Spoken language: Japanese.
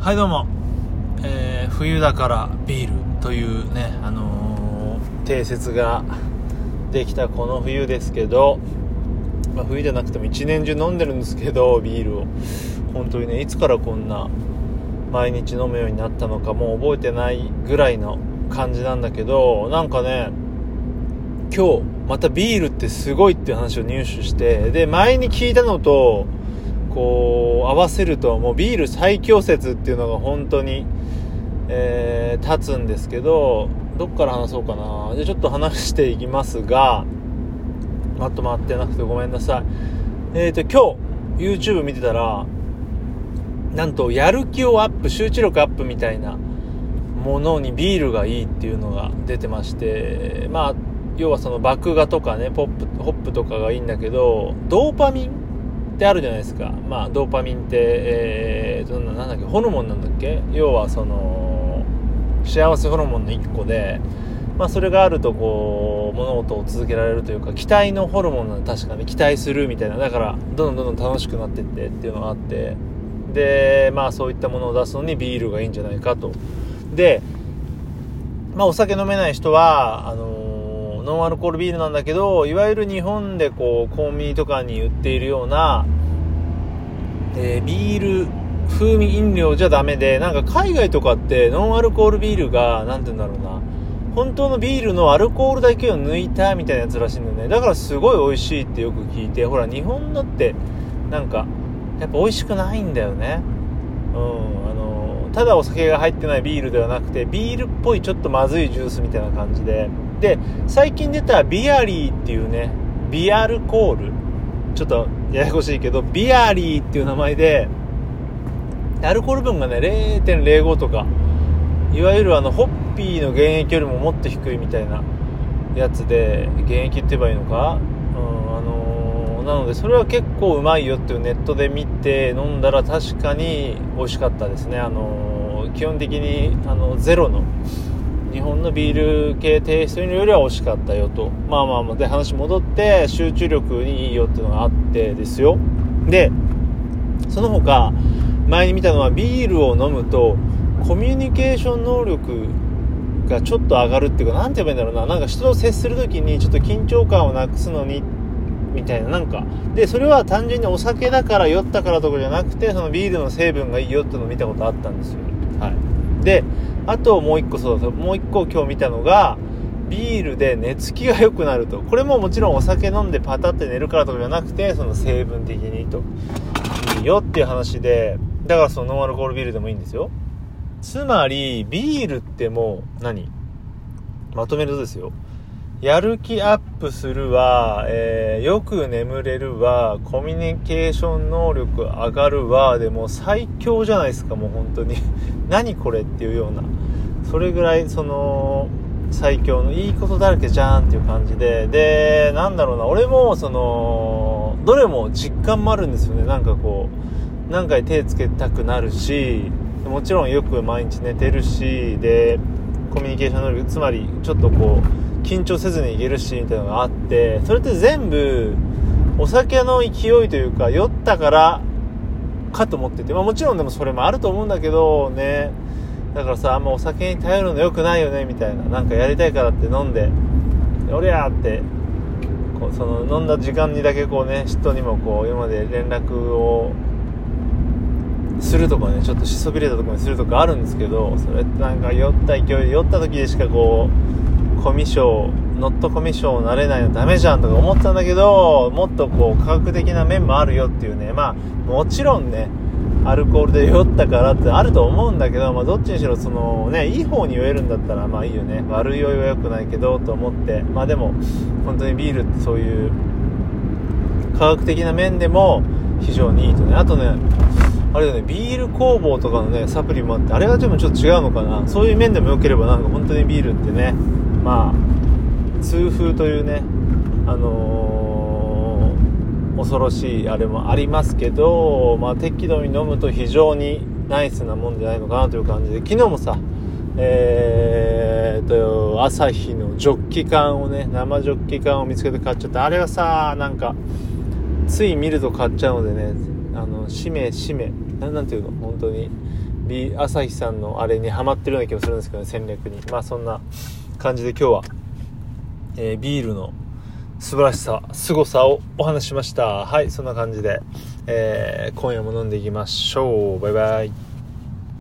はいどうも、えー、冬だからビールというね、あのー、定説ができたこの冬ですけど、まあ、冬じゃなくても一年中飲んでるんですけどビールを。本当にねいつからこんな毎日飲むようになったのかもう覚えてないぐらいの感じなんだけどなんかね今日またビールってすごいっていう話を入手してで前に聞いたのとこう合わせるともうビール最強説っていうのが本当に、えー、立つんですけどどっから話そうかな。じゃちょっと話していきますがまとまってなくてごめんなさい。えっ、ー、と今日 YouTube 見てたらなんとやる気をアップ集中力アップみたいなものにビールがいいっていうのが出てましてまあ要はその麦芽とかねポップホップとかがいいんだけどドーパミンってあるじゃないですか。まあ、ドーパミンって、えー、なんだっけ、ホルモンなんだっけ？要はその、幸せホルモンの1個で、まあ、それがあるとこう、物事を続けられるというか、期待のホルモンなんで確かに期待するみたいな。だから、どんどんどんどん楽しくなってってっていうのがあって、で、まあそういったものを出すのにビールがいいんじゃないかと。で、まあお酒飲めない人は、あのノンアルコールビールなんだけど、いわゆる日本でこう、コンビニとかに売っているような、えー、ビール風味飲料じゃダメで、なんか海外とかってノンアルコールビールが、なんて言うんだろうな、本当のビールのアルコールだけを抜いたみたいなやつらしいんだよね。だからすごい美味しいってよく聞いて、ほら日本のって、なんか、やっぱ美味しくないんだよね。うん、あの、ただお酒が入ってないビールではなくて、ビールっぽいちょっとまずいジュースみたいな感じで、で、最近出たビアリーっていうね、ビアルコール、ちょっとややこしいけど、ビアリーっていう名前で、アルコール分がね、0.05とか、いわゆるあの、ホッピーの原液よりももっと低いみたいなやつで、原液って言えばいいのか？うん、あのー、なので、それは結構うまいよっていうネットで見て飲んだら確かに美味しかったですね。あの基本的に、あの、ゼロの、日本のビール系テイストよりは惜しかったよと。まあまあまあ、で話戻って、集中力にいいよっていうのがあってですよ。で、その他、前に見たのはビールを飲むと、コミュニケーション能力がちょっと上がるっていうか、なんて言えばいいんだろうな。なんか人と接する時にちょっと緊張感をなくすのに、みたいな、なんか。で、それは単純にお酒だから酔ったからとかじゃなくて、そのビールの成分がいいよっていうのを見たことあったんですよ。はい。で、あともう一個そうそうもう一個今日見たのが、ビールで寝つきが良くなると。これももちろんお酒飲んでパタって寝るからとかじゃなくて、その成分的にと。いいよっていう話で、だからそのノンアルコールビールでもいいんですよ。つまり、ビールってもう何、まとめるとですよ。やる気アップするわ、えー、よく眠れるわ、コミュニケーション能力上がるわ、でも最強じゃないですか、もう本当に。何これっていうような。それぐらい、その、最強のいいことだらけじゃんっていう感じで、で、なんだろうな、俺も、その、どれも実感もあるんですよね、なんかこう、何回手つけたくなるし、もちろんよく毎日寝てるし、で、コミュニケーション能力、つまり、ちょっとこう、緊張せずにいけるしみたいなのがあってそれって全部お酒の勢いというか酔ったからかと思ってて、まあ、もちろんでもそれもあると思うんだけどねだからさあんまお酒に頼るの良くないよねみたいななんかやりたいからって飲んで「おりゃ!」ってこうその飲んだ時間にだけこうね人にもこう今まで連絡をするとかねちょっとしそびれたところにするとかあるんですけどそれってなんか酔った勢いで酔った時でしかこうコミュ障ノットコミュ障なれないのダメじゃんとか思ったんだけどもっとこう科学的な面もあるよっていうね。まあもちろんねアルコールで酔ったからってあると思うんだけど、まあ、どっちにしろそのねいい方に酔えるんだったらまあいいよね。悪い酔いは良くないけどと思って。まあでも本当にビールってそういう科学的な面でも非常にいいとね。あとねあれだね、ビール工房とかのね、サプリもあって、あれがでもちょっと違うのかな。そういう面でも良ければなんか本当にビールってね、まあ痛風というねあのー、恐ろしいあれもありますけど、まあ、適度に飲むと非常にナイスなもんじゃないのかなという感じで昨日もさえー、と朝日のジョッキ缶をね生ジョッキ缶を見つけて買っちゃった。あれはさなんかつい見ると買っちゃうのでねあのしめしめなんていうの？本当に。朝日さんのあれにハマってるような気もするんですけどね戦略に。まあそんな感じで今日は、えー、ビールの素晴らしさ凄さをお話ししました。はいそんな感じで、えー、今夜も飲んでいきましょう。バイバイ。